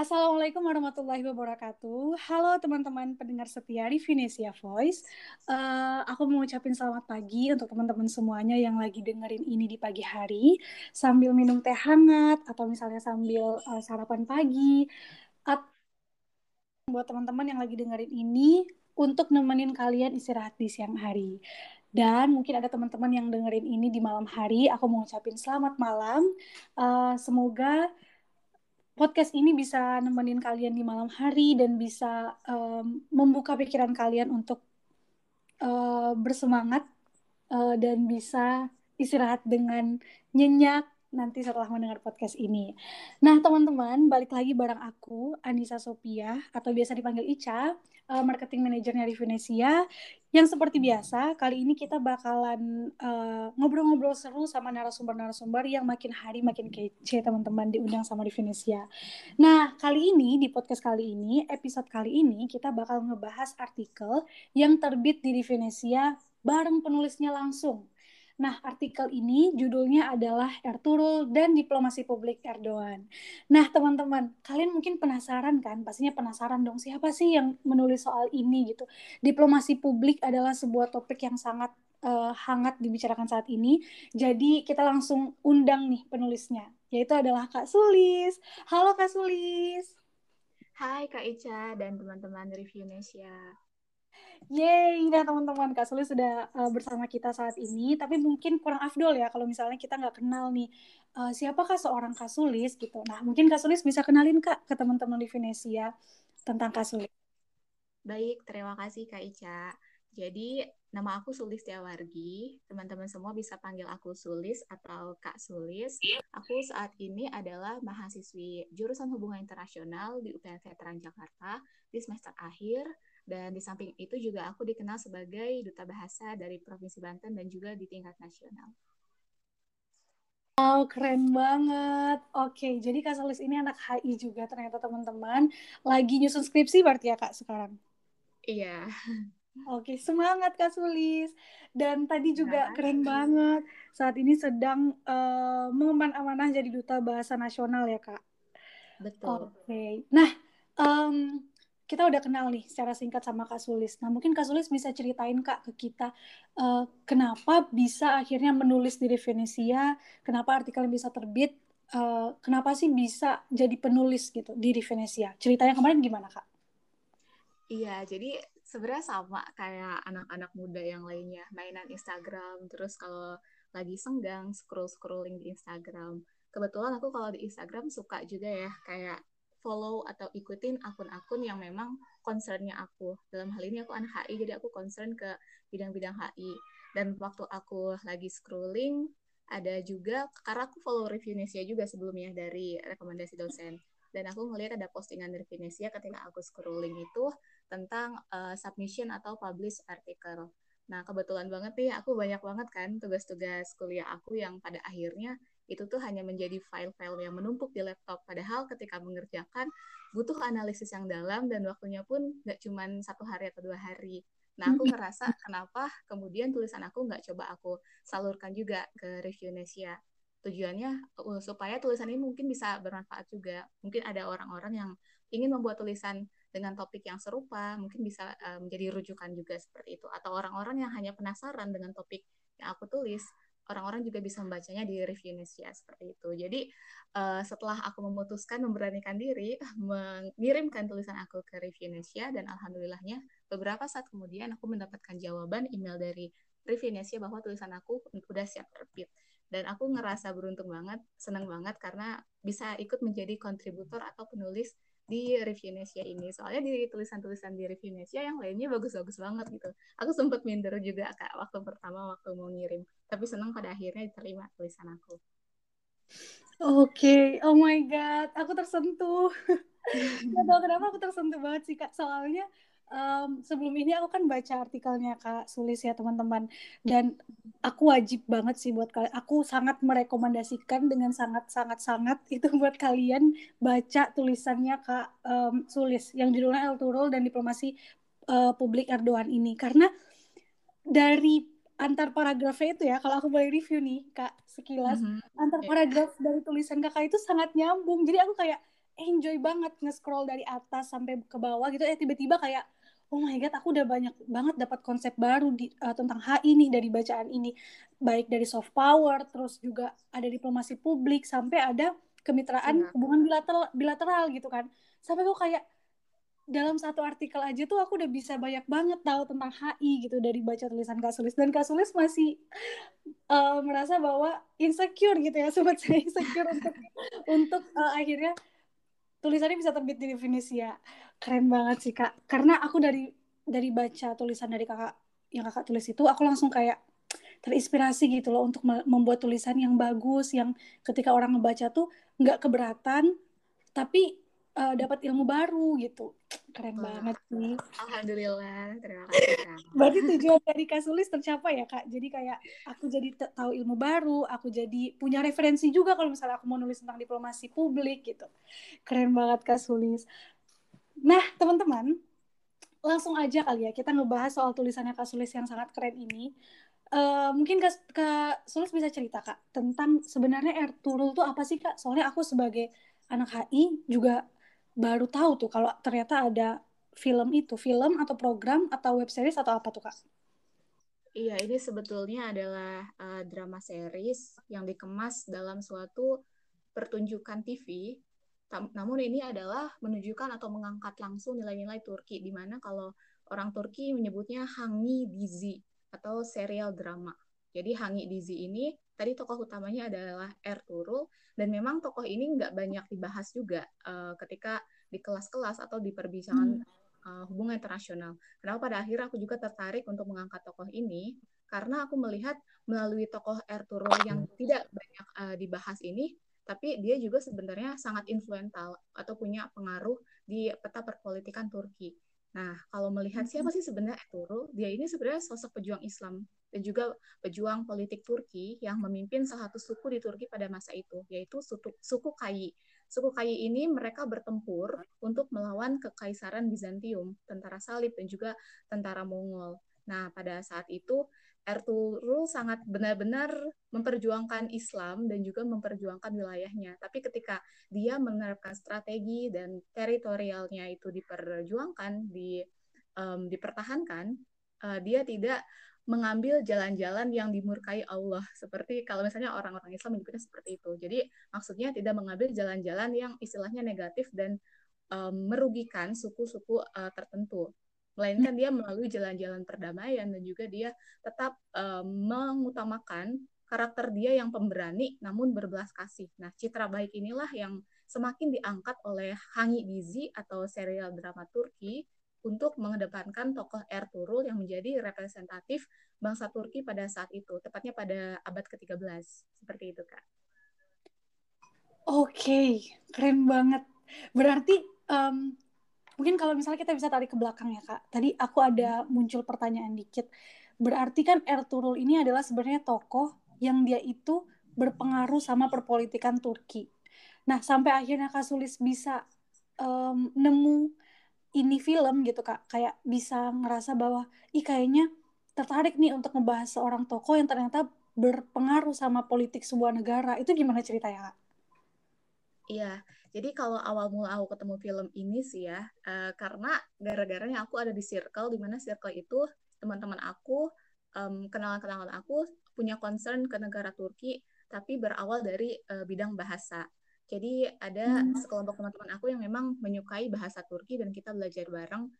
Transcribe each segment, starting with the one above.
Assalamualaikum warahmatullahi wabarakatuh. Halo teman-teman pendengar setia di Venesia Voice. Uh, aku mau ngucapin selamat pagi untuk teman-teman semuanya yang lagi dengerin ini di pagi hari sambil minum teh hangat atau misalnya sambil uh, sarapan pagi. At buat teman-teman yang lagi dengerin ini untuk nemenin kalian istirahat di siang hari. Dan mungkin ada teman-teman yang dengerin ini di malam hari. Aku mau ngucapin selamat malam. Uh, semoga podcast ini bisa nemenin kalian di malam hari dan bisa um, membuka pikiran kalian untuk uh, bersemangat uh, dan bisa istirahat dengan nyenyak nanti setelah mendengar podcast ini. Nah, teman-teman, balik lagi bareng aku, Anissa Sophia, atau biasa dipanggil Ica, uh, marketing manajernya Venesia. Yang seperti biasa, kali ini kita bakalan ngobrol ngobrol-ngobrol seru sama narasumber-narasumber yang makin hari makin kece, teman-teman, diundang sama Venesia. Nah, kali ini, di podcast kali ini, episode kali ini, kita bakal ngebahas artikel yang terbit di Venesia bareng penulisnya langsung. Nah, artikel ini judulnya adalah Ertugrul dan Diplomasi Publik Erdogan. Nah, teman-teman, kalian mungkin penasaran kan? Pastinya penasaran dong, siapa sih yang menulis soal ini gitu. Diplomasi publik adalah sebuah topik yang sangat uh, hangat dibicarakan saat ini. Jadi, kita langsung undang nih penulisnya, yaitu adalah Kak Sulis. Halo Kak Sulis. Hai Kak Ica dan teman-teman Review Indonesia. Yeay, nah teman-teman Kak Sulis sudah uh, bersama kita saat ini, tapi mungkin kurang afdol ya kalau misalnya kita nggak kenal nih uh, siapakah seorang Kak Sulis gitu. Nah, mungkin Kak Sulis bisa kenalin Kak ke teman-teman di Venesia tentang Kak Sulis. Baik, terima kasih Kak Ica. Jadi, nama aku Sulis Tiawargi. Teman-teman semua bisa panggil aku Sulis atau Kak Sulis. Aku saat ini adalah mahasiswi jurusan hubungan internasional di UPN Veteran Jakarta di semester akhir dan di samping itu juga aku dikenal sebagai duta bahasa dari Provinsi Banten dan juga di tingkat nasional. Wow, keren banget. Oke, jadi Kak Solis ini anak HI juga ternyata teman-teman. Lagi nyusun skripsi berarti ya Kak sekarang? Iya. Oke, semangat Kak Sulis. Dan tadi juga nah, keren banget. Saat ini sedang uh, mengemban amanah jadi duta bahasa nasional ya Kak? Betul. Oke. Nah, um, kita udah kenal nih secara singkat sama Kak Sulis. Nah, mungkin Kak Sulis bisa ceritain Kak ke kita uh, kenapa bisa akhirnya menulis di Revenesia, kenapa artikelnya bisa terbit, uh, kenapa sih bisa jadi penulis gitu di Revenesia. Ceritanya kemarin gimana Kak? Iya, jadi sebenarnya sama kayak anak-anak muda yang lainnya, mainan Instagram, terus kalau lagi senggang scroll-scrolling di Instagram. Kebetulan aku kalau di Instagram suka juga ya kayak follow atau ikutin akun-akun yang memang concernnya aku. Dalam hal ini aku anak HI, jadi aku concern ke bidang-bidang HI. Dan waktu aku lagi scrolling, ada juga, karena aku follow review Nesia juga sebelumnya dari rekomendasi dosen. Dan aku ngelihat ada postingan dari ketika aku scrolling itu tentang uh, submission atau publish artikel. Nah, kebetulan banget nih, aku banyak banget kan tugas-tugas kuliah aku yang pada akhirnya itu tuh hanya menjadi file-file yang menumpuk di laptop. Padahal ketika mengerjakan butuh analisis yang dalam dan waktunya pun nggak cuma satu hari atau dua hari. Nah, aku ngerasa kenapa kemudian tulisan aku nggak coba aku salurkan juga ke review Nesia. Tujuannya uh, supaya tulisan ini mungkin bisa bermanfaat juga. Mungkin ada orang-orang yang ingin membuat tulisan dengan topik yang serupa, mungkin bisa uh, menjadi rujukan juga seperti itu. Atau orang-orang yang hanya penasaran dengan topik yang aku tulis, orang-orang juga bisa membacanya di review Indonesia seperti itu. Jadi uh, setelah aku memutuskan memberanikan diri mengirimkan tulisan aku ke review Indonesia dan alhamdulillahnya beberapa saat kemudian aku mendapatkan jawaban email dari review Indonesia bahwa tulisan aku sudah siap terbit. Dan aku ngerasa beruntung banget, senang banget karena bisa ikut menjadi kontributor atau penulis di review ini. Soalnya di tulisan-tulisan di review yang lainnya bagus-bagus banget gitu. Aku sempat minder juga kak waktu pertama waktu mau ngirim. Tapi senang pada akhirnya diterima tulisan aku. Oke, okay. oh my god, aku tersentuh. Gak tau kenapa aku tersentuh banget sih kak. Soalnya um, sebelum ini aku kan baca artikelnya Kak Sulis ya teman-teman. Dan aku wajib banget sih buat kalian aku sangat merekomendasikan dengan sangat sangat sangat itu buat kalian baca tulisannya Kak um, Sulis yang judulnya El Turul dan Diplomasi uh, Publik Erdogan ini. Karena dari antar paragrafnya itu ya kalau aku boleh review nih Kak sekilas mm -hmm. antar paragraf dari tulisan Kakak itu sangat nyambung. Jadi aku kayak enjoy banget nge-scroll dari atas sampai ke bawah gitu. Eh tiba-tiba kayak oh my god aku udah banyak banget dapat konsep baru di, uh, tentang HI nih dari bacaan ini. Baik dari soft power terus juga ada diplomasi publik sampai ada kemitraan ya. hubungan bilateral bilateral gitu kan. Sampai aku kayak dalam satu artikel aja tuh aku udah bisa banyak banget tahu tentang HI gitu dari baca tulisan Kasulis dan Kasulis masih uh, merasa bahwa insecure gitu ya sobat saya insecure untuk untuk uh, akhirnya tulisannya bisa terbit di Indonesia keren banget sih kak. Karena aku dari dari baca tulisan dari kakak yang kakak tulis itu aku langsung kayak terinspirasi gitu loh untuk membuat tulisan yang bagus yang ketika orang ngebaca tuh nggak keberatan tapi uh, dapat ilmu baru gitu. Keren Wah. banget sih. alhamdulillah. Terima kasih kak. Berarti tujuan dari kasulis tercapai ya kak? Jadi kayak aku jadi tahu ilmu baru aku jadi punya referensi juga kalau misalnya aku mau nulis tentang diplomasi publik gitu. Keren banget kasulis nah teman-teman langsung aja kali ya kita ngebahas soal tulisannya kasulis yang sangat keren ini. Uh, mungkin Kak, Kak Sulis bisa cerita Kak tentang sebenarnya Ertugrul itu apa sih Kak? Soalnya aku sebagai anak HI juga baru tahu tuh kalau ternyata ada film itu, film atau program atau web series atau apa tuh kak? Iya, ini sebetulnya adalah uh, drama series yang dikemas dalam suatu pertunjukan TV. Namun ini adalah menunjukkan atau mengangkat langsung nilai-nilai Turki, di mana kalau orang Turki menyebutnya Hangi Dizi atau serial drama. Jadi Hangi Dizi ini tadi tokoh utamanya adalah Ertugrul dan memang tokoh ini nggak banyak dibahas juga uh, ketika di kelas-kelas atau di perbincangan hmm. uh, hubungan internasional. Kenapa pada akhirnya aku juga tertarik untuk mengangkat tokoh ini karena aku melihat melalui tokoh Ertugrul yang tidak banyak uh, dibahas ini, tapi dia juga sebenarnya sangat influential atau punya pengaruh di peta perpolitikan Turki. Nah, kalau melihat siapa sih sebenarnya Ertugrul, dia ini sebenarnya sosok pejuang Islam dan juga pejuang politik Turki yang memimpin salah satu suku di Turki pada masa itu, yaitu suku, Kayi. Suku Kayi ini mereka bertempur untuk melawan kekaisaran Bizantium, tentara salib dan juga tentara Mongol. Nah, pada saat itu Ertugrul sangat benar-benar memperjuangkan Islam dan juga memperjuangkan wilayahnya. Tapi ketika dia menerapkan strategi dan teritorialnya itu diperjuangkan, di um, dipertahankan, uh, dia tidak mengambil jalan-jalan yang dimurkai Allah. Seperti kalau misalnya orang-orang Islam menyebutnya seperti itu. Jadi maksudnya tidak mengambil jalan-jalan yang istilahnya negatif dan um, merugikan suku-suku uh, tertentu. Melainkan dia melalui jalan-jalan perdamaian dan juga dia tetap um, mengutamakan karakter dia yang pemberani namun berbelas kasih. Nah, citra baik inilah yang semakin diangkat oleh Hangi Dizi atau serial drama Turki untuk mengedepankan tokoh Ertugrul yang menjadi representatif bangsa Turki pada saat itu, tepatnya pada abad ke-13. Seperti itu, Kak. Oke, okay. keren banget. Berarti um, mungkin kalau misalnya kita bisa tarik ke belakang ya, Kak. Tadi aku ada muncul pertanyaan dikit. Berarti kan Ertugrul ini adalah sebenarnya tokoh yang dia itu berpengaruh sama perpolitikan Turki. Nah, sampai akhirnya Kasulis bisa um, nemu ini film gitu kak kayak bisa ngerasa bahwa ih kayaknya tertarik nih untuk ngebahas seorang tokoh yang ternyata berpengaruh sama politik sebuah negara itu gimana ceritanya kak? Iya, jadi kalau awal mula aku ketemu film ini sih ya, uh, karena gara-garanya aku ada di circle, di mana circle itu teman-teman aku, um, kenalan-kenalan aku punya concern ke negara Turki, tapi berawal dari uh, bidang bahasa. Jadi ada hmm. sekelompok teman-teman aku yang memang menyukai bahasa Turki dan kita belajar bareng.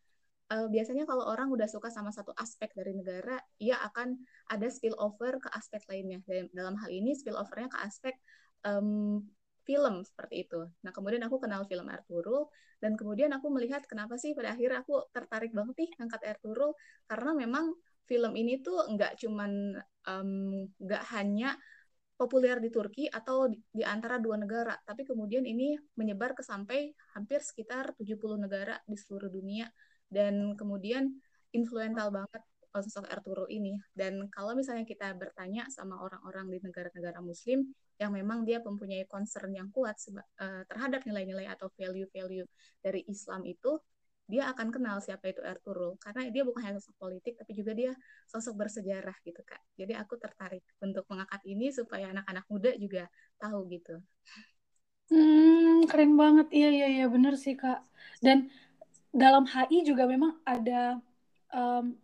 Uh, biasanya kalau orang udah suka sama satu aspek dari negara, ia akan ada spill over ke aspek lainnya. Dan dalam hal ini spill overnya ke aspek um, film seperti itu. Nah kemudian aku kenal film Ertugrul dan kemudian aku melihat kenapa sih pada akhirnya aku tertarik banget nih angkat Ertugrul karena memang film ini tuh nggak cuman nggak um, hanya populer di Turki atau di, di antara dua negara, tapi kemudian ini menyebar ke sampai hampir sekitar 70 negara di seluruh dunia dan kemudian influential banget sosok Ertugrul ini. Dan kalau misalnya kita bertanya sama orang-orang di negara-negara muslim yang memang dia mempunyai concern yang kuat uh, terhadap nilai-nilai atau value-value dari Islam itu, dia akan kenal siapa itu Ertugrul karena dia bukan hanya sosok politik tapi juga dia sosok bersejarah gitu kak. Jadi aku tertarik untuk mengangkat ini supaya anak-anak muda juga tahu gitu. Hmm, keren banget. Iya, iya, iya, bener sih, Kak. Dan dalam HI juga memang ada um,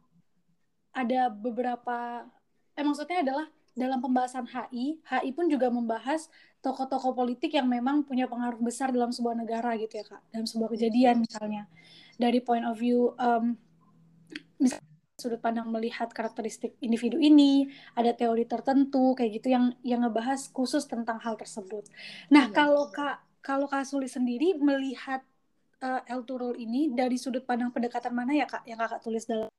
ada beberapa eh maksudnya adalah dalam pembahasan HI, HI pun juga membahas tokoh-tokoh politik yang memang punya pengaruh besar dalam sebuah negara gitu ya kak, dalam sebuah kejadian misalnya dari point of view um, misalnya sudut pandang melihat karakteristik individu ini, ada teori tertentu kayak gitu yang yang ngebahas khusus tentang hal tersebut. Nah, iya. kalau Kak kalau Kak Suli sendiri melihat uh, El Turul ini dari sudut pandang pendekatan mana ya Kak yang Kakak tulis dalam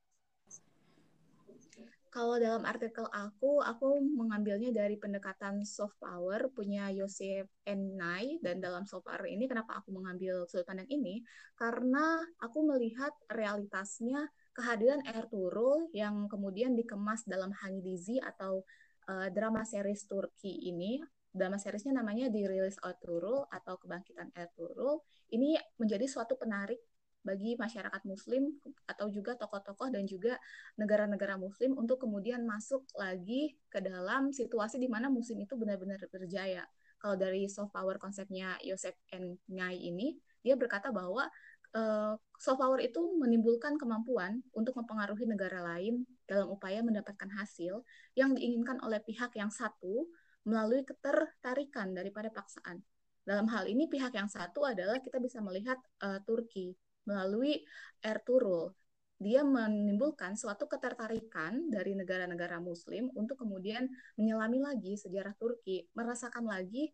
kalau dalam artikel aku, aku mengambilnya dari pendekatan soft power punya Yosef Nai dan dalam soft power ini kenapa aku mengambil sudut pandang ini? Karena aku melihat realitasnya kehadiran Ertuğrul yang kemudian dikemas dalam Hangidizi atau uh, drama series Turki ini. Drama seriesnya namanya dirilis Ertuğrul atau Kebangkitan Ertuğrul. Ini menjadi suatu penarik bagi masyarakat muslim atau juga tokoh-tokoh dan juga negara-negara muslim untuk kemudian masuk lagi ke dalam situasi di mana muslim itu benar-benar berjaya. Kalau dari soft power konsepnya Yosef N. Ngai ini, dia berkata bahwa uh, soft power itu menimbulkan kemampuan untuk mempengaruhi negara lain dalam upaya mendapatkan hasil yang diinginkan oleh pihak yang satu melalui ketertarikan daripada paksaan. Dalam hal ini pihak yang satu adalah kita bisa melihat uh, Turki melalui Ertuğrul. Dia menimbulkan suatu ketertarikan dari negara-negara Muslim untuk kemudian menyelami lagi sejarah Turki, merasakan lagi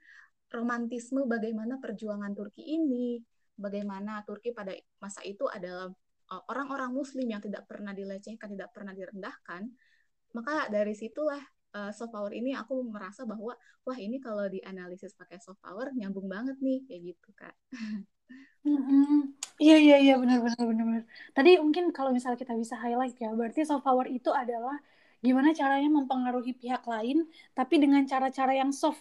romantisme bagaimana perjuangan Turki ini, bagaimana Turki pada masa itu adalah uh, orang-orang Muslim yang tidak pernah dilecehkan, tidak pernah direndahkan. Maka dari situlah uh, soft power ini aku merasa bahwa wah ini kalau dianalisis pakai soft power nyambung banget nih kayak gitu kak. Iya iya iya benar benar benar benar. Tadi mungkin kalau misalnya kita bisa highlight ya, berarti soft power itu adalah gimana caranya mempengaruhi pihak lain, tapi dengan cara-cara yang soft,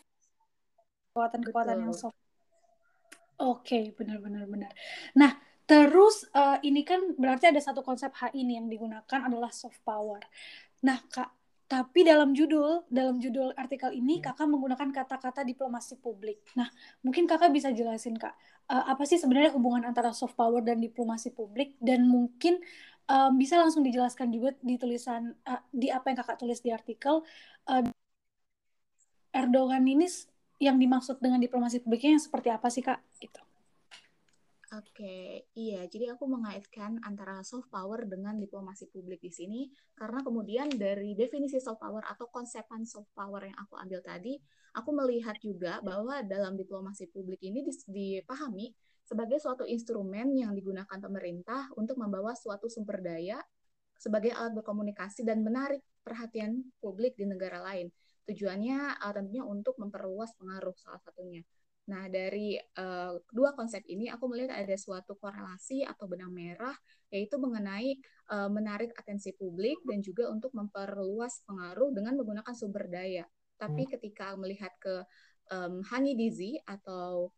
kekuatan-kekuatan yang soft. Oke, okay, benar benar benar. Nah, terus uh, ini kan berarti ada satu konsep H ini yang digunakan adalah soft power. Nah, Kak, tapi dalam judul, dalam judul artikel ini hmm. kakak menggunakan kata-kata diplomasi publik. Nah, mungkin kakak bisa jelasin kak, uh, apa sih sebenarnya hubungan antara soft power dan diplomasi publik? Dan mungkin um, bisa langsung dijelaskan juga di tulisan, uh, di apa yang kakak tulis di artikel. Uh, Erdogan ini yang dimaksud dengan diplomasi publiknya yang seperti apa sih kak? Gitu. Oke, iya. Jadi aku mengaitkan antara soft power dengan diplomasi publik di sini karena kemudian dari definisi soft power atau konsepan soft power yang aku ambil tadi, aku melihat juga bahwa dalam diplomasi publik ini dipahami sebagai suatu instrumen yang digunakan pemerintah untuk membawa suatu sumber daya sebagai alat berkomunikasi dan menarik perhatian publik di negara lain. Tujuannya uh, tentunya untuk memperluas pengaruh salah satunya. Nah, dari uh, kedua konsep ini aku melihat ada suatu korelasi atau benang merah yaitu mengenai uh, menarik atensi publik dan juga untuk memperluas pengaruh dengan menggunakan sumber daya. Tapi hmm. ketika melihat ke um, Hani Dizi atau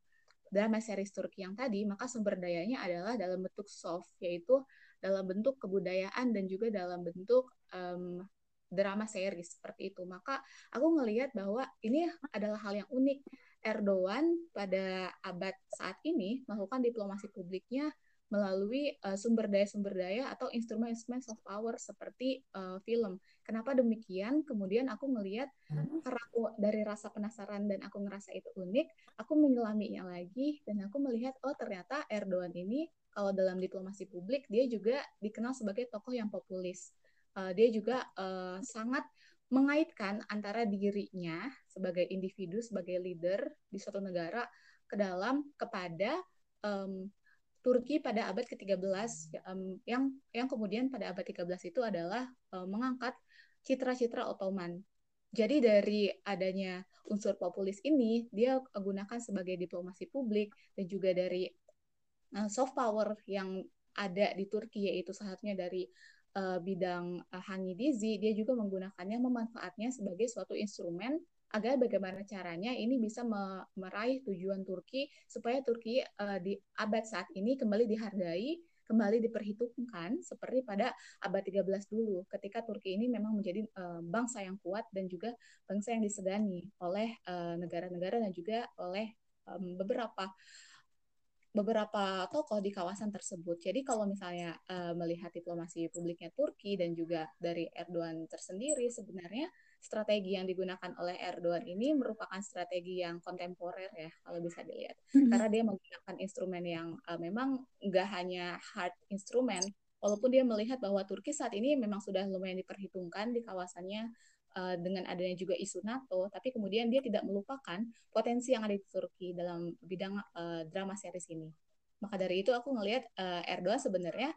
drama series Turki yang tadi, maka sumber dayanya adalah dalam bentuk soft, yaitu dalam bentuk kebudayaan dan juga dalam bentuk um, drama series seperti itu. Maka aku melihat bahwa ini adalah hal yang unik Erdogan pada abad saat ini melakukan diplomasi publiknya melalui uh, sumber daya-sumber daya atau instrumen-instrumen soft power seperti uh, film. Kenapa demikian? Kemudian aku melihat karena aku dari rasa penasaran dan aku ngerasa itu unik, aku menyelaminya lagi dan aku melihat oh ternyata Erdogan ini kalau dalam diplomasi publik dia juga dikenal sebagai tokoh yang populis. Uh, dia juga uh, sangat mengaitkan antara dirinya sebagai individu, sebagai leader di suatu negara ke dalam kepada um, Turki pada abad ke-13 um, yang yang kemudian pada abad 13 itu adalah um, mengangkat citra-citra Ottoman. Jadi dari adanya unsur populis ini dia gunakan sebagai diplomasi publik dan juga dari uh, soft power yang ada di Turki yaitu salah dari uh, bidang uh, Hangi Dizi, dia juga menggunakannya, memanfaatnya sebagai suatu instrumen agar bagaimana caranya ini bisa meraih tujuan Turki supaya Turki uh, di abad saat ini kembali dihargai, kembali diperhitungkan seperti pada abad 13 dulu ketika Turki ini memang menjadi uh, bangsa yang kuat dan juga bangsa yang disegani oleh negara-negara dan juga oleh um, beberapa beberapa tokoh di kawasan tersebut. Jadi kalau misalnya uh, melihat diplomasi publiknya Turki dan juga dari Erdogan tersendiri, sebenarnya strategi yang digunakan oleh Erdogan ini merupakan strategi yang kontemporer ya kalau bisa dilihat, mm-hmm. karena dia menggunakan instrumen yang uh, memang nggak hanya hard instrumen, walaupun dia melihat bahwa Turki saat ini memang sudah lumayan diperhitungkan di kawasannya uh, dengan adanya juga isu NATO, tapi kemudian dia tidak melupakan potensi yang ada di Turki dalam bidang uh, drama series ini. Maka dari itu aku ngelihat uh, Erdogan sebenarnya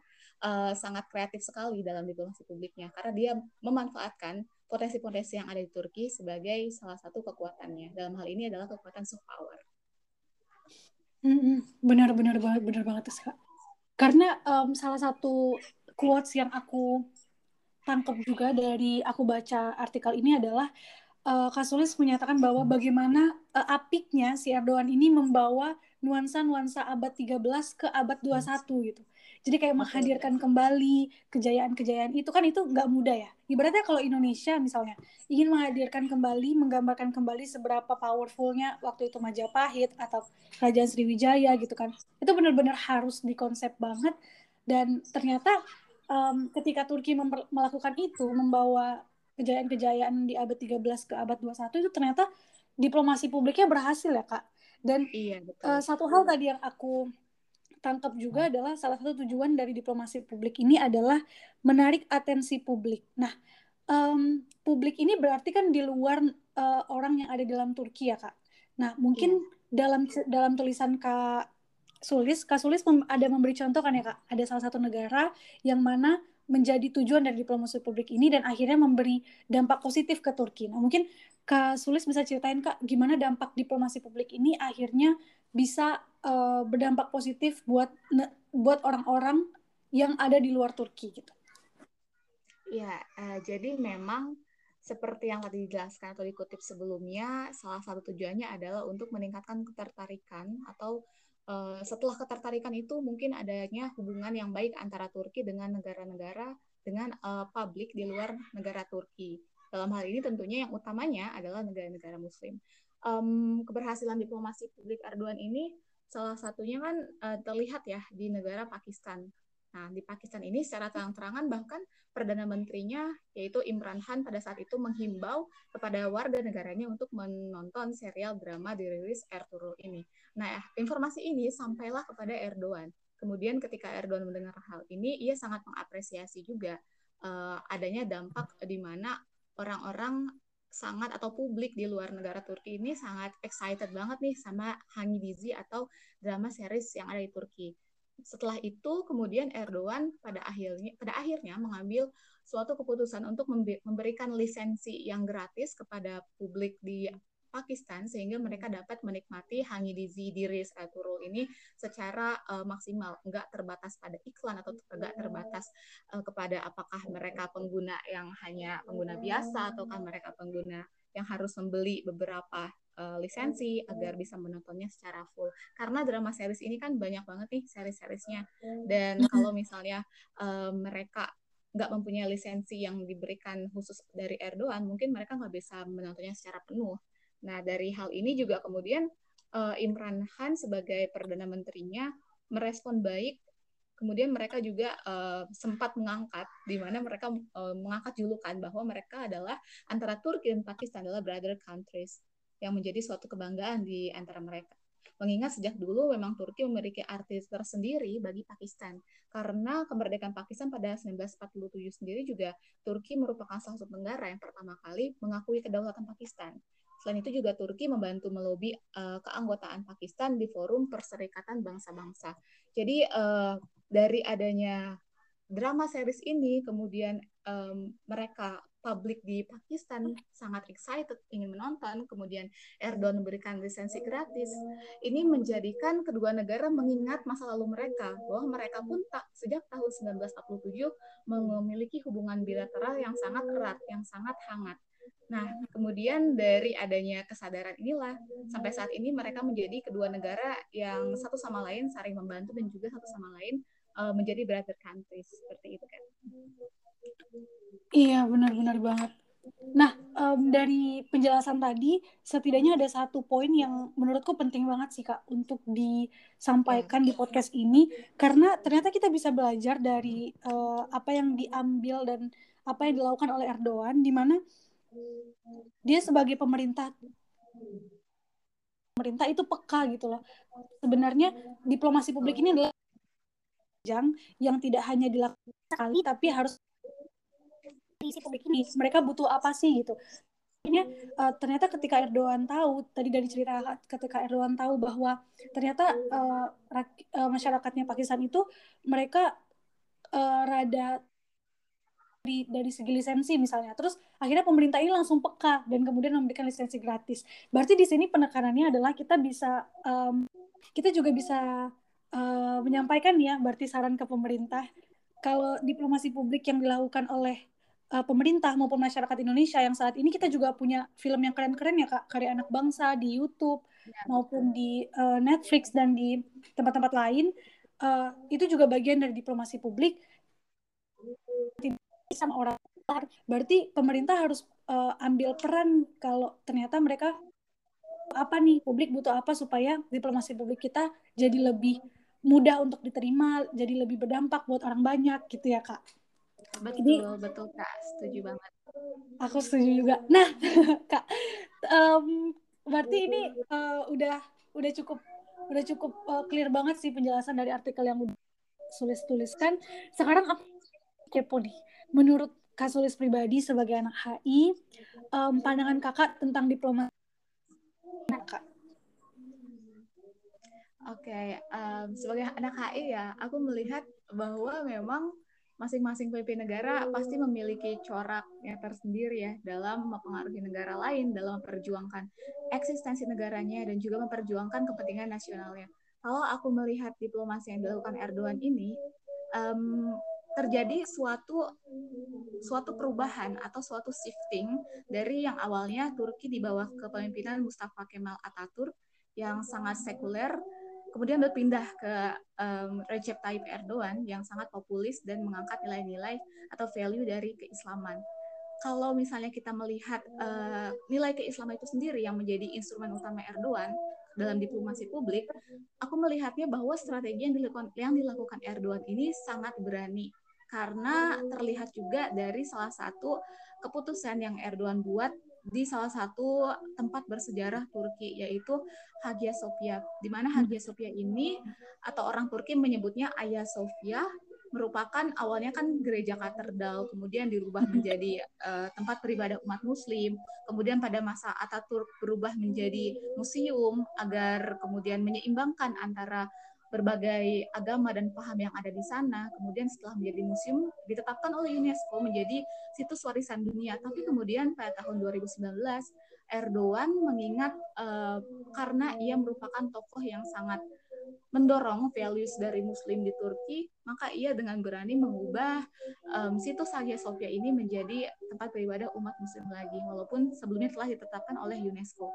uh, sangat kreatif sekali dalam diplomasi publiknya karena dia memanfaatkan potensi-potensi yang ada di Turki sebagai salah satu kekuatannya. Dalam hal ini adalah kekuatan soft power. Benar-benar banget, benar banget kak. Karena um, salah satu quotes yang aku tangkap juga dari aku baca artikel ini adalah uh, Kasulis menyatakan bahwa bagaimana uh, apiknya si Erdogan ini membawa nuansa-nuansa abad 13 ke abad 21 gitu. Jadi kayak menghadirkan kembali kejayaan-kejayaan itu kan itu nggak mudah ya. Ibaratnya kalau Indonesia misalnya ingin menghadirkan kembali, menggambarkan kembali seberapa powerfulnya waktu itu Majapahit atau Kerajaan Sriwijaya gitu kan. Itu benar-benar harus dikonsep banget dan ternyata um, ketika Turki melakukan itu membawa kejayaan-kejayaan di abad 13 ke abad 21 itu ternyata diplomasi publiknya berhasil ya kak dan iya, betul. Uh, satu hal tadi yang aku tangkap juga adalah salah satu tujuan dari diplomasi publik ini adalah menarik atensi publik. Nah, um, publik ini berarti kan di luar uh, orang yang ada dalam Turki ya kak. Nah, mungkin yeah. dalam dalam tulisan kak Sulis, kak Sulis mem ada memberi contoh kan ya kak. Ada salah satu negara yang mana menjadi tujuan dari diplomasi publik ini dan akhirnya memberi dampak positif ke Turki. Nah, mungkin Kak Sulis bisa ceritain Kak gimana dampak diplomasi publik ini akhirnya bisa uh, berdampak positif buat buat orang-orang yang ada di luar Turki gitu. Ya, uh, jadi memang seperti yang tadi dijelaskan atau dikutip sebelumnya, salah satu tujuannya adalah untuk meningkatkan ketertarikan atau setelah ketertarikan itu mungkin adanya hubungan yang baik antara Turki dengan negara-negara dengan uh, publik di luar negara Turki. Dalam hal ini tentunya yang utamanya adalah negara-negara Muslim um, keberhasilan diplomasi publik Erdogan ini salah satunya kan uh, terlihat ya di negara Pakistan. Nah, di Pakistan ini secara terang-terangan bahkan Perdana Menterinya yaitu Imran Khan pada saat itu menghimbau kepada warga negaranya untuk menonton serial drama dirilis Ertugrul ini. Nah, informasi ini sampailah kepada Erdogan. Kemudian ketika Erdogan mendengar hal ini, ia sangat mengapresiasi juga uh, adanya dampak di mana orang-orang sangat atau publik di luar negara Turki ini sangat excited banget nih sama Hangi Dizi atau drama series yang ada di Turki. Setelah itu kemudian Erdogan pada akhirnya pada akhirnya mengambil suatu keputusan untuk memberikan lisensi yang gratis kepada publik di Pakistan sehingga mereka dapat menikmati Hangi Dizi Diris Ertugrul ini secara uh, maksimal, nggak terbatas pada iklan atau nggak terbatas uh, kepada apakah mereka pengguna yang hanya pengguna biasa ataukah mereka pengguna yang harus membeli beberapa uh, lisensi agar bisa menontonnya secara full. Karena drama series ini kan banyak banget nih series-seriesnya dan kalau misalnya uh, mereka nggak mempunyai lisensi yang diberikan khusus dari Erdogan, mungkin mereka nggak bisa menontonnya secara penuh. Nah, dari hal ini juga kemudian uh, Imran Khan sebagai perdana menterinya merespon baik. Kemudian mereka juga uh, sempat mengangkat, di mana mereka uh, mengangkat julukan bahwa mereka adalah antara Turki dan Pakistan adalah brother countries yang menjadi suatu kebanggaan di antara mereka. Mengingat sejak dulu memang Turki memiliki arti tersendiri bagi Pakistan. Karena kemerdekaan Pakistan pada 1947 sendiri juga Turki merupakan salah satu negara yang pertama kali mengakui kedaulatan Pakistan. Selain itu juga Turki membantu melobi uh, keanggotaan Pakistan di forum Perserikatan Bangsa-Bangsa. Jadi uh, dari adanya drama series ini, kemudian um, mereka publik di Pakistan sangat excited ingin menonton, kemudian Erdogan memberikan lisensi gratis. Ini menjadikan kedua negara mengingat masa lalu mereka bahwa mereka pun tak sejak tahun 1947 memiliki hubungan bilateral yang sangat erat, yang sangat hangat. Nah, kemudian dari adanya kesadaran inilah sampai saat ini mereka menjadi kedua negara yang satu sama lain saling membantu dan juga satu sama lain uh, menjadi brother countries seperti itu kan. Iya, benar-benar banget. Nah, um, dari penjelasan tadi, setidaknya ada satu poin yang menurutku penting banget sih Kak untuk disampaikan di podcast ini, karena ternyata kita bisa belajar dari uh, apa yang diambil dan apa yang dilakukan oleh Erdogan, di mana dia sebagai pemerintah pemerintah itu peka gitu loh. Sebenarnya diplomasi publik ini adalah yang tidak hanya dilakukan sekali, tapi harus mereka butuh apa sih gitu. Akhirnya uh, ternyata ketika Erdogan tahu tadi dari cerita ketika Erdogan tahu bahwa ternyata uh, uh, masyarakatnya Pakistan itu mereka uh, rada dari dari segi lisensi misalnya. Terus akhirnya pemerintah ini langsung peka dan kemudian memberikan lisensi gratis. Berarti di sini penekanannya adalah kita bisa um, kita juga bisa uh, menyampaikan ya berarti saran ke pemerintah. Kalau diplomasi publik yang dilakukan oleh uh, pemerintah maupun masyarakat Indonesia yang saat ini kita juga punya film yang keren-keren ya kak. Karya anak bangsa di YouTube ya. maupun di uh, Netflix dan di tempat-tempat lain. Uh, itu juga bagian dari diplomasi publik. Sama orang berarti pemerintah harus uh, ambil peran kalau ternyata mereka apa nih publik butuh apa supaya diplomasi publik kita jadi lebih mudah untuk diterima jadi lebih berdampak buat orang banyak gitu ya kak Betul, Jadi, betul Kak, setuju banget. Aku setuju juga. Nah, Kak, um, berarti ini uh, udah udah cukup udah cukup uh, clear banget sih penjelasan dari artikel yang udah Sulis tuliskan. Sekarang aku kepo nih. Menurut Kak Sulis pribadi sebagai anak HI, um, pandangan Kakak tentang diplomasi Kak? Oke, okay, um, sebagai anak HI ya, aku melihat bahwa memang masing-masing pemimpin negara pasti memiliki coraknya tersendiri ya dalam mempengaruhi negara lain, dalam memperjuangkan eksistensi negaranya dan juga memperjuangkan kepentingan nasionalnya. Kalau aku melihat diplomasi yang dilakukan Erdogan ini, um, terjadi suatu suatu perubahan atau suatu shifting dari yang awalnya Turki di bawah kepemimpinan Mustafa Kemal Atatürk yang sangat sekuler kemudian berpindah ke um, Recep Tayyip Erdogan yang sangat populis dan mengangkat nilai-nilai atau value dari keislaman. Kalau misalnya kita melihat uh, nilai keislaman itu sendiri yang menjadi instrumen utama Erdogan dalam diplomasi publik, aku melihatnya bahwa strategi yang dilakukan yang dilakukan Erdogan ini sangat berani karena terlihat juga dari salah satu keputusan yang Erdogan buat di salah satu tempat bersejarah Turki yaitu Hagia Sophia di mana Hagia Sophia ini atau orang Turki menyebutnya Hagia Sophia merupakan awalnya kan gereja katedral kemudian dirubah menjadi uh, tempat beribadah umat muslim kemudian pada masa Ataturk berubah menjadi museum agar kemudian menyeimbangkan antara berbagai agama dan paham yang ada di sana. Kemudian setelah menjadi museum ditetapkan oleh UNESCO menjadi situs warisan dunia. Tapi kemudian pada tahun 2019 Erdogan mengingat uh, karena ia merupakan tokoh yang sangat mendorong values dari Muslim di Turki, maka ia dengan berani mengubah um, situs Hagia Sophia ini menjadi tempat beribadah umat Muslim lagi, walaupun sebelumnya telah ditetapkan oleh UNESCO.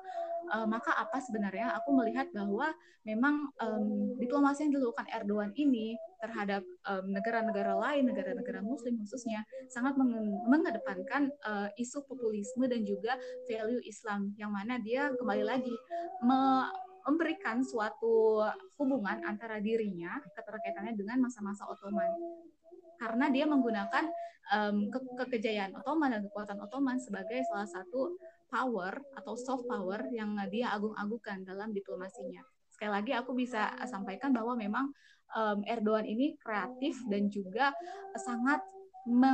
Uh, maka apa sebenarnya aku melihat bahwa memang um, diplomasi yang dilakukan Erdogan ini terhadap negara-negara um, lain, negara-negara Muslim khususnya, sangat mengedepankan uh, isu populisme dan juga value Islam, yang mana dia kembali lagi me memberikan suatu hubungan antara dirinya keterkaitannya dengan masa-masa Ottoman karena dia menggunakan um, ke kekejayaan Ottoman dan kekuatan Ottoman sebagai salah satu power atau soft power yang dia agung-agungkan dalam diplomasinya. Sekali lagi aku bisa sampaikan bahwa memang um, Erdogan ini kreatif dan juga sangat me,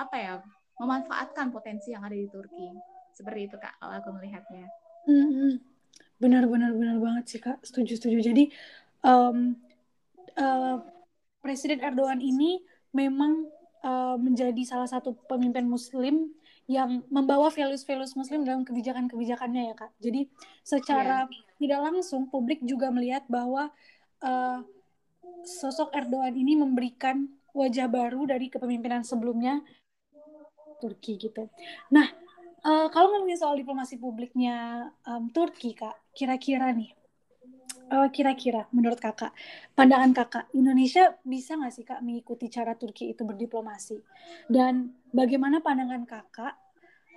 apa ya memanfaatkan potensi yang ada di Turki. Seperti itu kak kalau aku melihatnya. Mm -hmm benar benar benar banget sih kak setuju setuju jadi um, uh, Presiden Erdogan ini memang uh, menjadi salah satu pemimpin Muslim yang membawa values-values Muslim dalam kebijakan-kebijakannya ya kak. Jadi secara yeah. tidak langsung publik juga melihat bahwa uh, sosok Erdogan ini memberikan wajah baru dari kepemimpinan sebelumnya Turki gitu. Nah uh, kalau ngomongin soal diplomasi publiknya um, Turki kak, kira-kira nih, uh, kira-kira menurut kakak, pandangan kakak, Indonesia bisa nggak sih kak mengikuti cara Turki itu berdiplomasi? Dan bagaimana pandangan kakak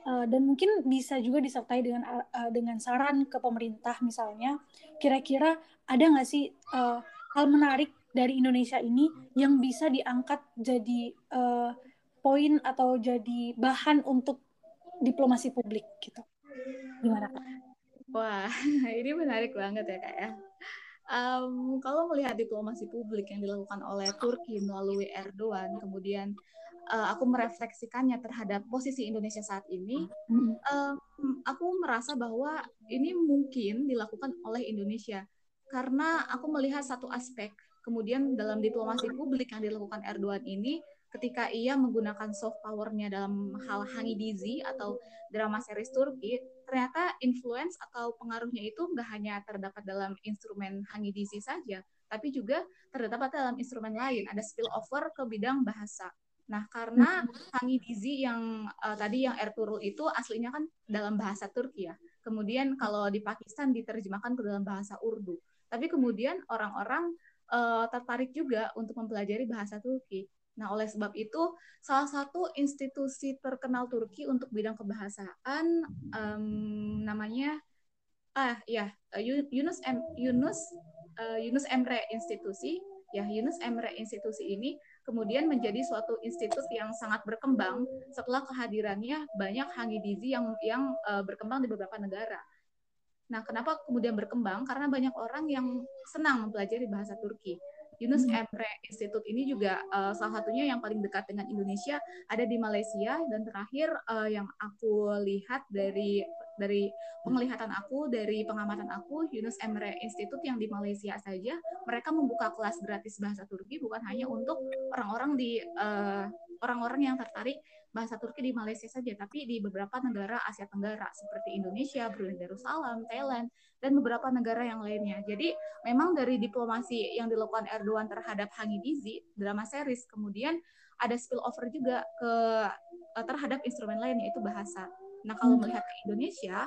uh, dan mungkin bisa juga disertai dengan uh, dengan saran ke pemerintah misalnya kira-kira ada nggak sih uh, hal menarik dari Indonesia ini yang bisa diangkat jadi uh, poin atau jadi bahan untuk diplomasi publik gitu gimana kak? Wah ini menarik banget ya kak ya. Um, kalau melihat diplomasi publik yang dilakukan oleh Turki melalui Erdogan, kemudian uh, aku merefleksikannya terhadap posisi Indonesia saat ini, um, aku merasa bahwa ini mungkin dilakukan oleh Indonesia karena aku melihat satu aspek. Kemudian dalam diplomasi publik yang dilakukan Erdogan ini, ketika ia menggunakan soft powernya dalam hal Hangidizi atau drama series Turki, ternyata influence atau pengaruhnya itu nggak hanya terdapat dalam instrumen Hangidizi saja, tapi juga terdapat dalam instrumen lain. Ada spillover ke bidang bahasa. Nah, karena Hangi Dizi yang uh, tadi yang Ertuğrul itu aslinya kan dalam bahasa Turki ya. Kemudian kalau di Pakistan diterjemahkan ke dalam bahasa Urdu. Tapi kemudian orang-orang uh, tertarik juga untuk mempelajari bahasa Turki. Nah, oleh sebab itu, salah satu institusi terkenal Turki untuk bidang kebahasaan um, namanya ah ya Yunus M Yunus uh, Yunus Emre Institusi ya Yunus Emre Institusi ini kemudian menjadi suatu institut yang sangat berkembang setelah kehadirannya banyak Hangidizi yang yang uh, berkembang di beberapa negara. Nah, kenapa kemudian berkembang? Karena banyak orang yang senang mempelajari bahasa Turki. Yunus hmm. Emre Institute ini juga uh, salah satunya yang paling dekat dengan Indonesia ada di Malaysia dan terakhir uh, yang aku lihat dari dari penglihatan aku, dari pengamatan aku, Yunus Emre Institute yang di Malaysia saja, mereka membuka kelas gratis bahasa Turki bukan hanya untuk orang-orang di orang orang-orang yang tertarik bahasa Turki di Malaysia saja, tapi di beberapa negara Asia Tenggara seperti Indonesia, Brunei Darussalam, Thailand, dan beberapa negara yang lainnya. Jadi memang dari diplomasi yang dilakukan Erdogan terhadap Hangidizi, drama series, kemudian ada spillover juga ke eh, terhadap instrumen lain yaitu bahasa. Nah kalau hmm. melihat ke Indonesia,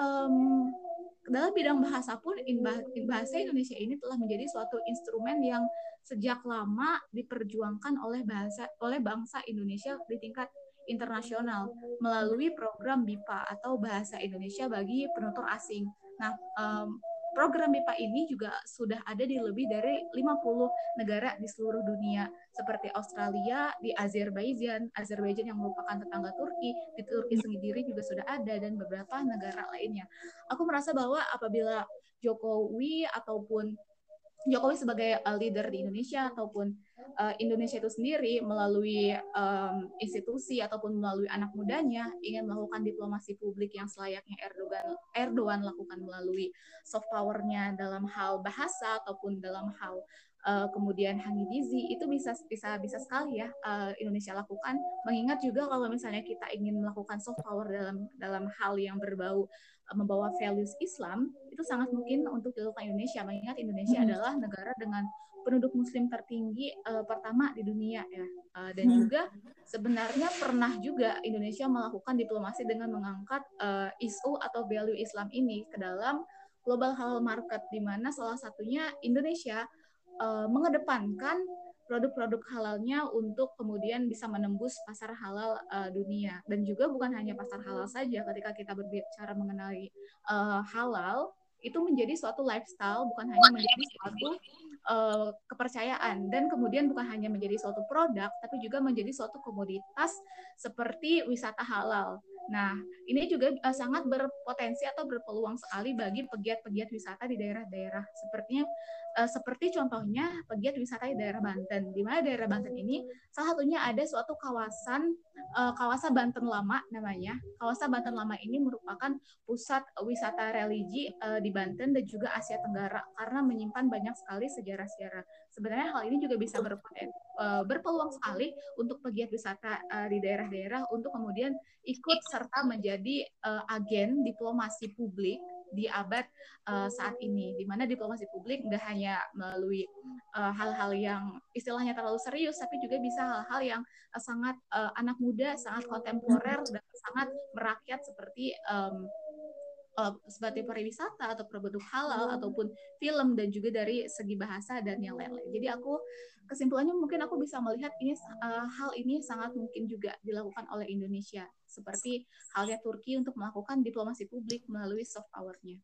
um, dalam bidang bahasa pun bahasa Indonesia ini telah menjadi suatu instrumen yang sejak lama diperjuangkan oleh bahasa oleh bangsa Indonesia di tingkat internasional melalui program BIPA atau Bahasa Indonesia bagi penutur asing. Nah, um, program BIPA ini juga sudah ada di lebih dari 50 negara di seluruh dunia seperti Australia, di Azerbaijan, Azerbaijan yang merupakan tetangga Turki, di Turki sendiri juga sudah ada dan beberapa negara lainnya. Aku merasa bahwa apabila Jokowi ataupun Jokowi sebagai uh, leader di Indonesia ataupun uh, Indonesia itu sendiri melalui um, institusi ataupun melalui anak mudanya ingin melakukan diplomasi publik yang selayaknya Erdogan Erdogan lakukan melalui soft powernya dalam hal bahasa ataupun dalam hal uh, kemudian Hangidizi itu bisa bisa bisa sekali ya uh, Indonesia lakukan. Mengingat juga kalau misalnya kita ingin melakukan soft power dalam dalam hal yang berbau membawa values Islam itu sangat mungkin untuk dilakukan Indonesia. Mengingat Indonesia hmm. adalah negara dengan penduduk Muslim tertinggi uh, pertama di dunia ya uh, dan hmm. juga sebenarnya pernah juga Indonesia melakukan diplomasi dengan mengangkat uh, isu atau value Islam ini ke dalam global halal market di mana salah satunya Indonesia uh, mengedepankan produk-produk halalnya untuk kemudian bisa menembus pasar halal uh, dunia dan juga bukan hanya pasar halal saja ketika kita berbicara mengenai uh, halal itu menjadi suatu lifestyle bukan hanya menjadi suatu uh, kepercayaan. Dan kemudian bukan hanya menjadi suatu produk tapi juga menjadi suatu komoditas seperti wisata halal. Nah, ini juga uh, sangat berpotensi atau berpeluang sekali bagi pegiat-pegiat wisata di daerah-daerah. Sepertinya uh, seperti contohnya pegiat wisata di daerah Banten. Di mana daerah Banten ini salah satunya ada suatu kawasan uh, kawasan Banten Lama namanya. Kawasan Banten Lama ini merupakan pusat wisata religi uh, di Banten dan juga Asia Tenggara karena menyimpan banyak sekali sejarah-sejarah. Sebenarnya hal ini juga bisa berpotensi berpeluang sekali untuk pegiat wisata di daerah-daerah untuk kemudian ikut serta menjadi uh, agen diplomasi publik di abad uh, saat ini, di mana diplomasi publik nggak hanya melalui hal-hal uh, yang istilahnya terlalu serius, tapi juga bisa hal-hal yang uh, sangat uh, anak muda, sangat kontemporer dan sangat merakyat seperti um, uh, seperti pariwisata atau produk halal ataupun film dan juga dari segi bahasa dan yang lain-lain. Jadi aku kesimpulannya mungkin aku bisa melihat ini uh, hal ini sangat mungkin juga dilakukan oleh Indonesia seperti halnya Turki untuk melakukan diplomasi publik melalui soft power-nya.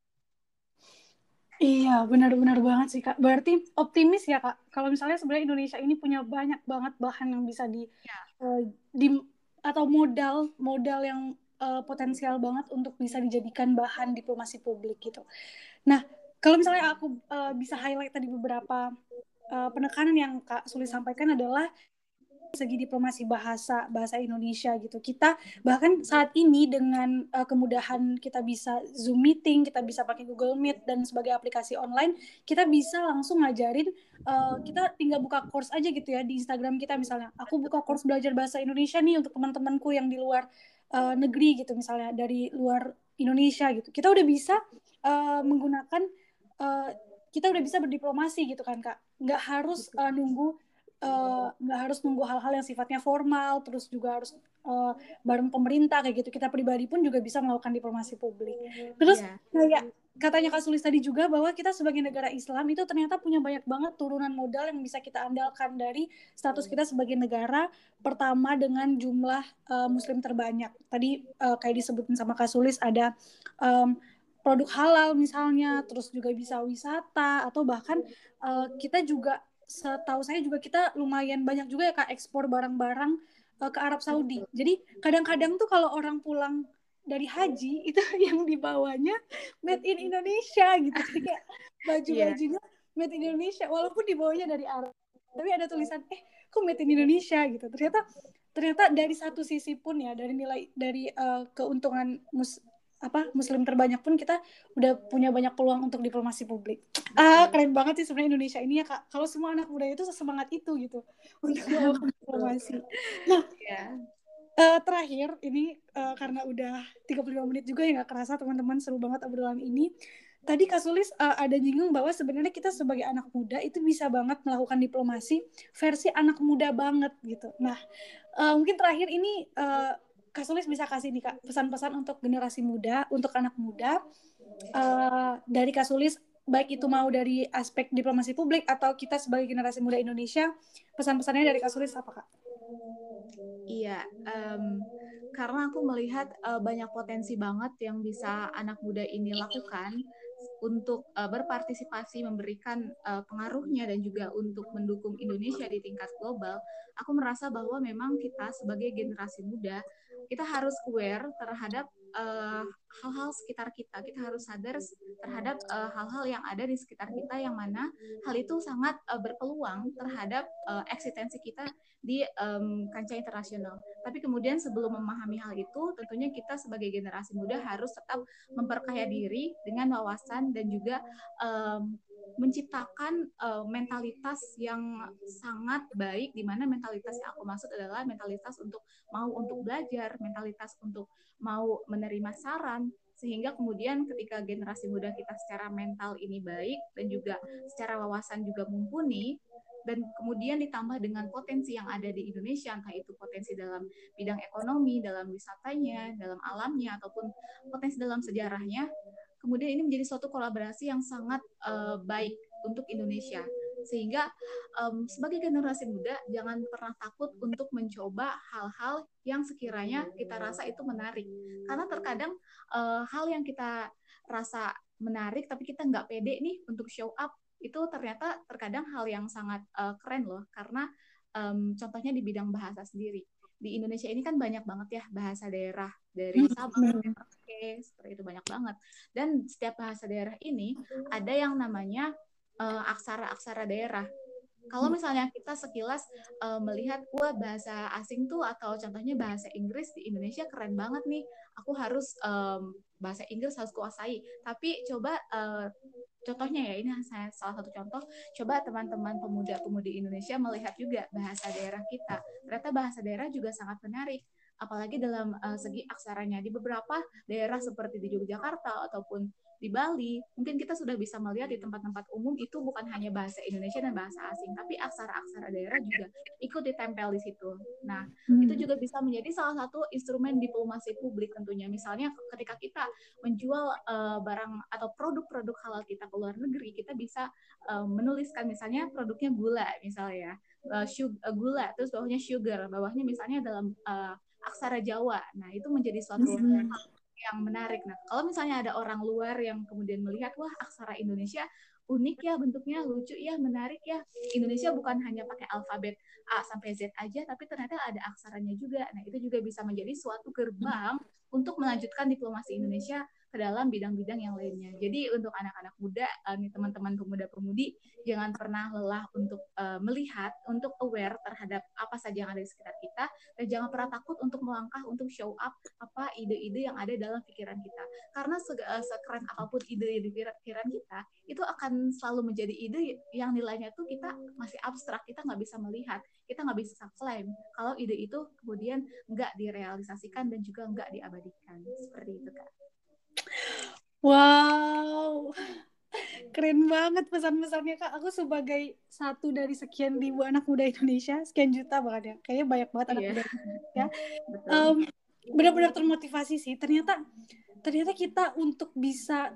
Iya, benar-benar banget sih, Kak. Berarti optimis ya, Kak. Kalau misalnya sebenarnya Indonesia ini punya banyak banget bahan yang bisa di, ya. uh, di atau modal modal yang uh, potensial banget untuk bisa dijadikan bahan diplomasi publik gitu. Nah, kalau misalnya aku uh, bisa highlight tadi beberapa uh, penekanan yang Kak Sulit sampaikan adalah segi diplomasi bahasa bahasa Indonesia gitu. Kita bahkan saat ini dengan uh, kemudahan kita bisa zoom meeting kita bisa pakai Google Meet dan sebagai aplikasi online kita bisa langsung ngajarin uh, kita tinggal buka course aja gitu ya di Instagram kita misalnya. Aku buka course belajar bahasa Indonesia nih untuk teman-temanku yang di luar uh, negeri gitu misalnya dari luar Indonesia gitu. Kita udah bisa uh, menggunakan uh, kita udah bisa berdiplomasi gitu kan kak. Nggak harus uh, nunggu nggak uh, harus nunggu hal-hal yang sifatnya formal terus juga harus uh, bareng pemerintah kayak gitu. Kita pribadi pun juga bisa melakukan diplomasi publik. Terus yeah. kayak katanya Kak Sulis tadi juga bahwa kita sebagai negara Islam itu ternyata punya banyak banget turunan modal yang bisa kita andalkan dari status kita sebagai negara pertama dengan jumlah uh, muslim terbanyak. Tadi uh, kayak disebutin sama Kak Sulis ada um, produk halal misalnya terus juga bisa wisata atau bahkan uh, kita juga setahu saya juga kita lumayan banyak juga ya kak ekspor barang-barang uh, ke Arab Saudi. Jadi kadang-kadang tuh kalau orang pulang dari haji itu yang dibawanya made in Indonesia gitu. Jadi kayak baju-bajunya yeah. made in Indonesia walaupun dibawanya dari Arab. Tapi ada tulisan eh kok made in Indonesia gitu. Ternyata ternyata dari satu sisi pun ya dari nilai dari uh, keuntungan mus apa muslim terbanyak pun kita udah punya banyak peluang untuk diplomasi publik. Ah, keren banget sih sebenarnya Indonesia ini ya Kak. Kalau semua anak muda itu sesemangat itu gitu untuk melakukan diplomasi. Nah, yeah. Uh, terakhir ini uh, karena udah 35 menit juga ya nggak kerasa teman-teman seru banget obrolan ini. Tadi Kak Sulis uh, ada nyinggung bahwa sebenarnya kita sebagai anak muda itu bisa banget melakukan diplomasi versi anak muda banget gitu. Nah, uh, mungkin terakhir ini uh, Kak Sulis bisa kasih nih Kak pesan-pesan untuk generasi muda, untuk anak muda uh, dari Kak Sulis baik itu mau dari aspek diplomasi publik atau kita sebagai generasi muda Indonesia pesan-pesannya dari Kak Sulis apa Kak? Iya, um, karena aku melihat uh, banyak potensi banget yang bisa anak muda ini lakukan untuk uh, berpartisipasi memberikan uh, pengaruhnya dan juga untuk mendukung Indonesia di tingkat global, aku merasa bahwa memang kita sebagai generasi muda kita harus aware terhadap eh, hal-hal sekitar kita. Kita harus sadar terhadap hal hal-hal yang ada di sekitar kita yang mana hal itu sangat uh, berpeluang terhadap uh, eksistensi kita di um, kancah internasional. Tapi kemudian sebelum memahami hal itu, tentunya kita sebagai generasi muda harus tetap memperkaya diri dengan wawasan dan juga um, menciptakan uh, mentalitas yang sangat baik di mana mentalitas yang aku maksud adalah mentalitas untuk mau untuk belajar, mentalitas untuk mau menerima saran sehingga kemudian ketika generasi muda kita secara mental ini baik dan juga secara wawasan juga mumpuni dan kemudian ditambah dengan potensi yang ada di Indonesia entah itu potensi dalam bidang ekonomi, dalam wisatanya, dalam alamnya ataupun potensi dalam sejarahnya kemudian ini menjadi suatu kolaborasi yang sangat uh, baik untuk Indonesia. Sehingga um, sebagai generasi muda jangan pernah takut untuk mencoba hal-hal yang sekiranya kita rasa itu menarik. Karena terkadang uh, hal yang kita rasa menarik tapi kita nggak pede nih untuk show up itu ternyata terkadang hal yang sangat uh, keren loh. Karena um, contohnya di bidang bahasa sendiri. Di Indonesia ini kan banyak banget ya bahasa daerah dari hmm, Sabang Merauke seperti itu banyak banget. Dan setiap bahasa daerah ini ada yang namanya uh, aksara-aksara daerah. Kalau misalnya kita sekilas uh, melihat wah bahasa asing tuh atau contohnya bahasa Inggris di Indonesia keren banget nih. Aku harus um, bahasa Inggris harus kuasai. Tapi coba uh, contohnya ya ini saya salah satu contoh. Coba teman-teman pemuda-pemudi Indonesia melihat juga bahasa daerah kita. Ternyata bahasa daerah juga sangat menarik apalagi dalam uh, segi aksaranya di beberapa daerah seperti di Yogyakarta ataupun di Bali, mungkin kita sudah bisa melihat di tempat-tempat umum itu bukan hanya bahasa Indonesia dan bahasa asing, tapi aksara-aksara daerah juga ikut ditempel di situ. Nah, hmm. itu juga bisa menjadi salah satu instrumen diplomasi publik tentunya. Misalnya ketika kita menjual uh, barang atau produk-produk halal kita ke luar negeri, kita bisa uh, menuliskan misalnya produknya gula misalnya ya. Uh, sugar, gula terus bawahnya sugar, bawahnya misalnya dalam uh, aksara Jawa. Nah, itu menjadi suatu hmm. yang menarik. Nah, kalau misalnya ada orang luar yang kemudian melihat, wah aksara Indonesia unik ya bentuknya, lucu ya, menarik ya. Indonesia bukan hanya pakai alfabet A sampai Z aja, tapi ternyata ada aksaranya juga. Nah, itu juga bisa menjadi suatu gerbang untuk melanjutkan diplomasi Indonesia ke dalam bidang-bidang yang lainnya. Jadi untuk anak-anak muda, uh, nih teman-teman pemuda-pemudi, jangan pernah lelah untuk uh, melihat, untuk aware terhadap apa saja yang ada di sekitar kita, dan jangan pernah takut untuk melangkah, untuk show up apa ide-ide yang ada dalam pikiran kita. Karena se uh, sekeren apa pun ide di pikiran kita, itu akan selalu menjadi ide yang nilainya tuh kita masih abstrak, kita nggak bisa melihat, kita nggak bisa klaim kalau ide itu kemudian nggak direalisasikan dan juga nggak diabadikan. Seperti itu, Kak. Wow, keren banget pesan-pesannya kak. Aku sebagai satu dari sekian ribu anak muda Indonesia, sekian juta bahkan ya, kayaknya banyak banget anak yeah. muda Indonesia. Um, benar-benar termotivasi sih. Ternyata, ternyata kita untuk bisa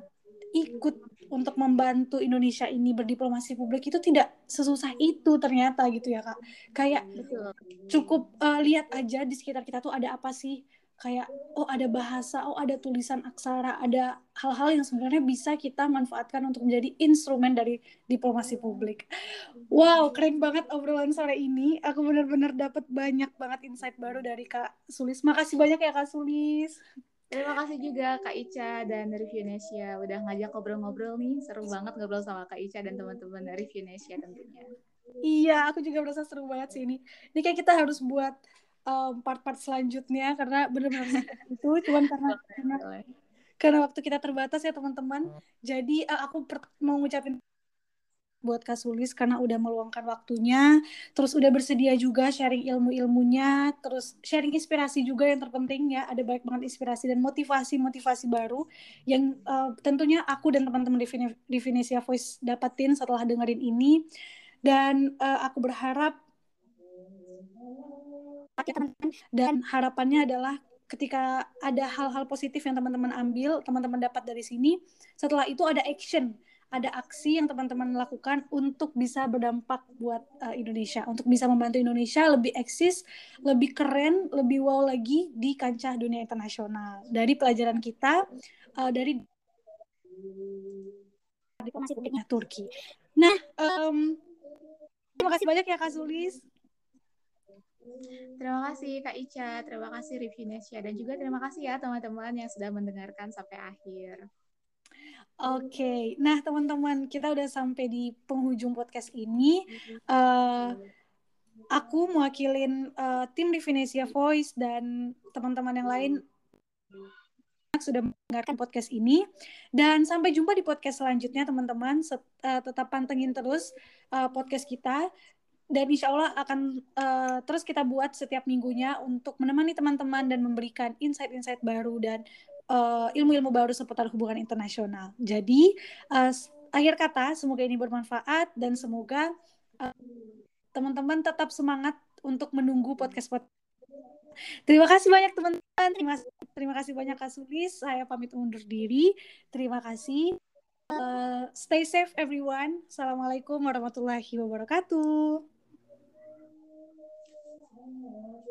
ikut untuk membantu Indonesia ini berdiplomasi publik itu tidak sesusah itu ternyata gitu ya kak. Kayak cukup uh, lihat aja di sekitar kita tuh ada apa sih kayak oh ada bahasa, oh ada tulisan aksara, ada hal-hal yang sebenarnya bisa kita manfaatkan untuk menjadi instrumen dari diplomasi publik. Wow, keren banget obrolan sore ini. Aku benar-benar dapat banyak banget insight baru dari Kak Sulis. Makasih banyak ya Kak Sulis. Terima kasih juga Kak Ica dan Reviewnesia udah ngajak ngobrol-ngobrol nih. Seru banget ngobrol sama Kak Ica dan teman-teman dari Reviewnesia tentunya. Iya, aku juga merasa seru banget sih ini. Ini kayak kita harus buat um, part-part selanjutnya karena benar-benar itu cuman karena karena, karena waktu kita terbatas ya teman-teman. Jadi uh, aku mau ngucapin buat Kasulis karena udah meluangkan waktunya, terus udah bersedia juga sharing ilmu-ilmunya, terus sharing inspirasi juga yang terpenting ya, ada banyak banget inspirasi dan motivasi-motivasi baru yang uh, tentunya aku dan teman-teman di Venesia Voice dapatin setelah dengerin ini. Dan uh, aku berharap ya teman-teman dan harapannya adalah ketika ada hal-hal positif yang teman-teman ambil, teman-teman dapat dari sini, setelah itu ada action, ada aksi yang teman-teman lakukan untuk bisa berdampak buat uh, Indonesia, untuk bisa membantu Indonesia lebih eksis, lebih keren, lebih wow lagi di kancah dunia internasional. Dari pelajaran kita, uh, dari diplomasi publiknya Turki. Nah, um, terima kasih banyak ya Kak Sulis. Terima kasih Kak Ica, terima kasih Rivinesia, dan juga terima kasih ya teman-teman yang sudah mendengarkan sampai akhir. Oke, okay. nah teman-teman kita udah sampai di penghujung podcast ini. Uh, aku mewakilin uh, tim Rivinesia Voice dan teman-teman yang lain sudah mendengarkan podcast ini dan sampai jumpa di podcast selanjutnya teman-teman uh, tetap pantengin terus uh, podcast kita dan insya Allah akan uh, terus kita buat setiap minggunya untuk menemani teman-teman dan memberikan insight-insight baru dan uh, ilmu-ilmu baru seputar hubungan internasional. Jadi uh, akhir kata semoga ini bermanfaat dan semoga teman-teman uh, tetap semangat untuk menunggu podcast podcast. Terima kasih banyak teman-teman. Terima, terima kasih banyak Kak Sulis. Saya pamit undur diri. Terima kasih. Uh, stay safe everyone. Assalamualaikum warahmatullahi wabarakatuh. Yes.